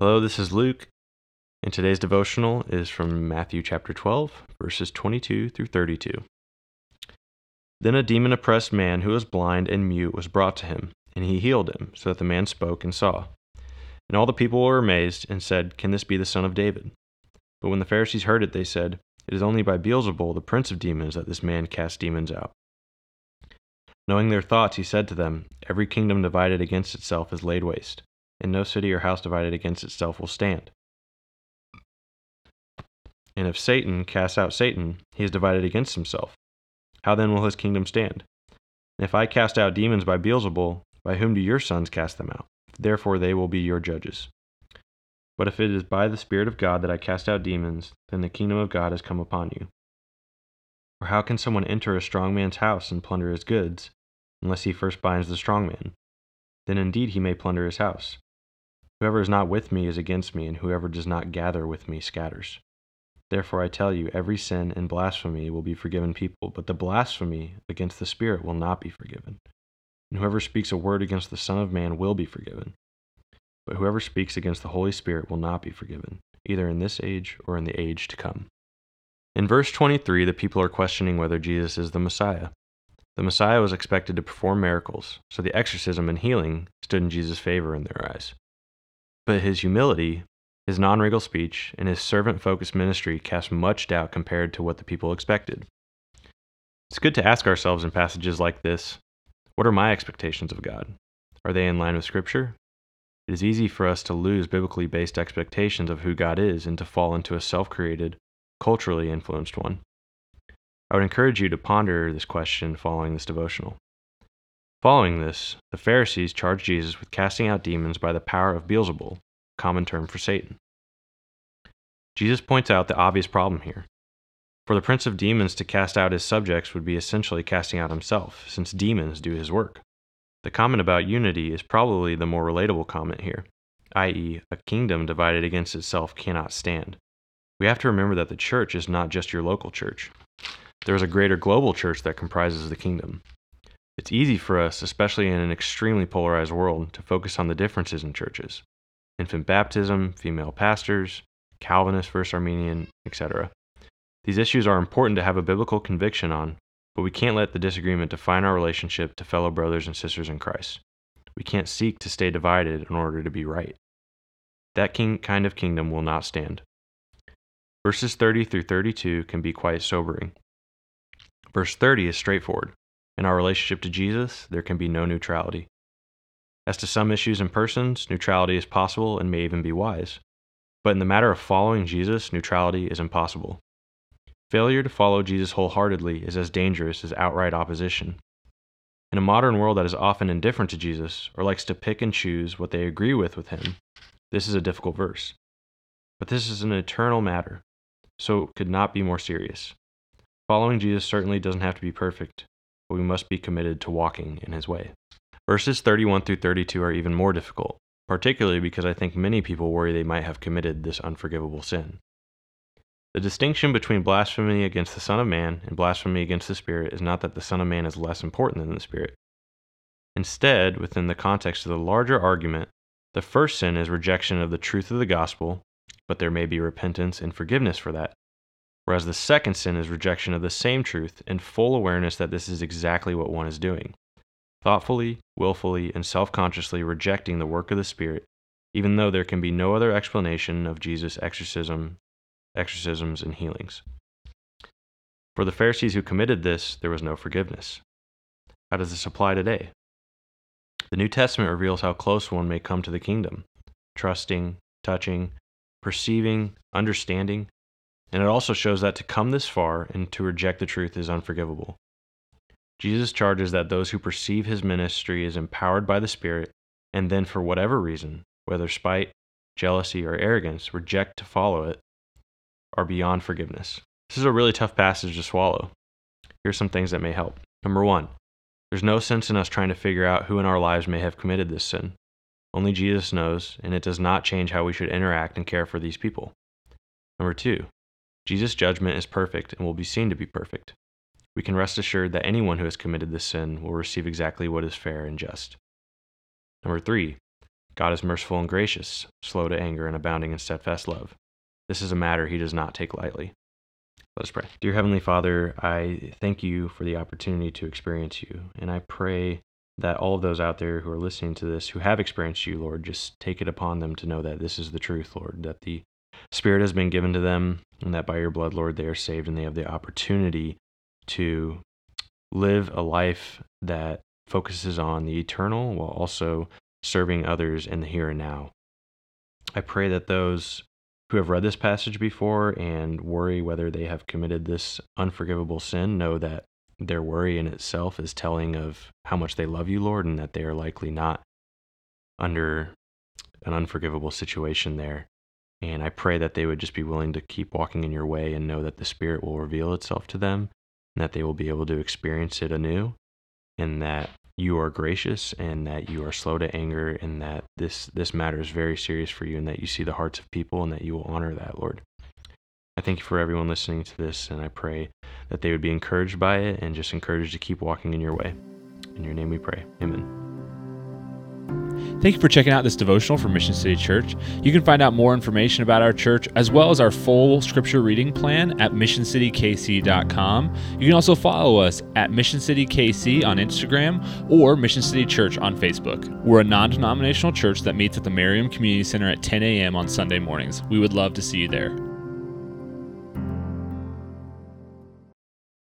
Hello, this is Luke, and today's devotional is from Matthew chapter 12, verses 22 through 32. Then a demon oppressed man who was blind and mute was brought to him, and he healed him, so that the man spoke and saw. And all the people were amazed and said, Can this be the son of David? But when the Pharisees heard it, they said, It is only by Beelzebul, the prince of demons, that this man casts demons out. Knowing their thoughts, he said to them, Every kingdom divided against itself is laid waste and no city or house divided against itself will stand. And if Satan casts out Satan, he is divided against himself. How then will his kingdom stand? And if I cast out demons by Beelzebul, by whom do your sons cast them out? Therefore they will be your judges. But if it is by the Spirit of God that I cast out demons, then the kingdom of God has come upon you. For how can someone enter a strong man's house and plunder his goods, unless he first binds the strong man? Then indeed he may plunder his house. Whoever is not with me is against me, and whoever does not gather with me scatters. Therefore I tell you, every sin and blasphemy will be forgiven people, but the blasphemy against the Spirit will not be forgiven. And whoever speaks a word against the Son of Man will be forgiven. But whoever speaks against the Holy Spirit will not be forgiven, either in this age or in the age to come. In verse 23, the people are questioning whether Jesus is the Messiah. The Messiah was expected to perform miracles, so the exorcism and healing stood in Jesus' favor in their eyes. But his humility, his non regal speech, and his servant focused ministry cast much doubt compared to what the people expected. It's good to ask ourselves in passages like this what are my expectations of God? Are they in line with Scripture? It is easy for us to lose biblically based expectations of who God is and to fall into a self created, culturally influenced one. I would encourage you to ponder this question following this devotional. Following this, the Pharisees charged Jesus with casting out demons by the power of Beelzebul, a common term for Satan. Jesus points out the obvious problem here. For the prince of demons to cast out his subjects would be essentially casting out himself, since demons do his work. The comment about unity is probably the more relatable comment here, i.e., a kingdom divided against itself cannot stand. We have to remember that the church is not just your local church. There is a greater global church that comprises the kingdom. It's easy for us, especially in an extremely polarized world, to focus on the differences in churches infant baptism, female pastors, Calvinist versus Arminian, etc. These issues are important to have a biblical conviction on, but we can't let the disagreement define our relationship to fellow brothers and sisters in Christ. We can't seek to stay divided in order to be right. That king kind of kingdom will not stand. Verses 30 through 32 can be quite sobering. Verse 30 is straightforward. In our relationship to Jesus, there can be no neutrality. As to some issues and persons, neutrality is possible and may even be wise. But in the matter of following Jesus, neutrality is impossible. Failure to follow Jesus wholeheartedly is as dangerous as outright opposition. In a modern world that is often indifferent to Jesus or likes to pick and choose what they agree with with him, this is a difficult verse. But this is an eternal matter, so it could not be more serious. Following Jesus certainly doesn't have to be perfect, but we must be committed to walking in his way. Verses 31 through 32 are even more difficult, particularly because I think many people worry they might have committed this unforgivable sin. The distinction between blasphemy against the Son of Man and blasphemy against the Spirit is not that the Son of Man is less important than the Spirit. Instead, within the context of the larger argument, the first sin is rejection of the truth of the gospel, but there may be repentance and forgiveness for that whereas the second sin is rejection of the same truth and full awareness that this is exactly what one is doing. Thoughtfully, willfully, and self consciously rejecting the work of the Spirit, even though there can be no other explanation of Jesus' exorcism, exorcisms and healings. For the Pharisees who committed this, there was no forgiveness. How does this apply today? The New Testament reveals how close one may come to the kingdom trusting, touching, perceiving, understanding, and it also shows that to come this far and to reject the truth is unforgivable. Jesus charges that those who perceive his ministry is empowered by the Spirit and then, for whatever reason, whether spite, jealousy, or arrogance, reject to follow it, are beyond forgiveness. This is a really tough passage to swallow. Here's some things that may help. Number one, there's no sense in us trying to figure out who in our lives may have committed this sin. Only Jesus knows, and it does not change how we should interact and care for these people. Number two, Jesus' judgment is perfect and will be seen to be perfect. We can rest assured that anyone who has committed this sin will receive exactly what is fair and just. Number three, God is merciful and gracious, slow to anger, and abounding in steadfast love. This is a matter he does not take lightly. Let us pray. Dear Heavenly Father, I thank you for the opportunity to experience you, and I pray that all of those out there who are listening to this who have experienced you, Lord, just take it upon them to know that this is the truth, Lord, that the Spirit has been given to them, and that by your blood, Lord, they are saved and they have the opportunity to live a life that focuses on the eternal while also serving others in the here and now. I pray that those who have read this passage before and worry whether they have committed this unforgivable sin know that their worry in itself is telling of how much they love you, Lord, and that they are likely not under an unforgivable situation there. And I pray that they would just be willing to keep walking in your way and know that the Spirit will reveal itself to them and that they will be able to experience it anew and that you are gracious and that you are slow to anger and that this this matter is very serious for you and that you see the hearts of people and that you will honor that lord. I thank you for everyone listening to this and i pray that they would be encouraged by it and just encouraged to keep walking in your way. In your name we pray. Amen Thank you for checking out this devotional from Mission City Church. You can find out more information about our church as well as our full scripture reading plan at missioncitykc.com. You can also follow us at Mission City KC on Instagram or Mission City Church on Facebook. We're a non denominational church that meets at the Merriam Community Center at 10 a.m. on Sunday mornings. We would love to see you there.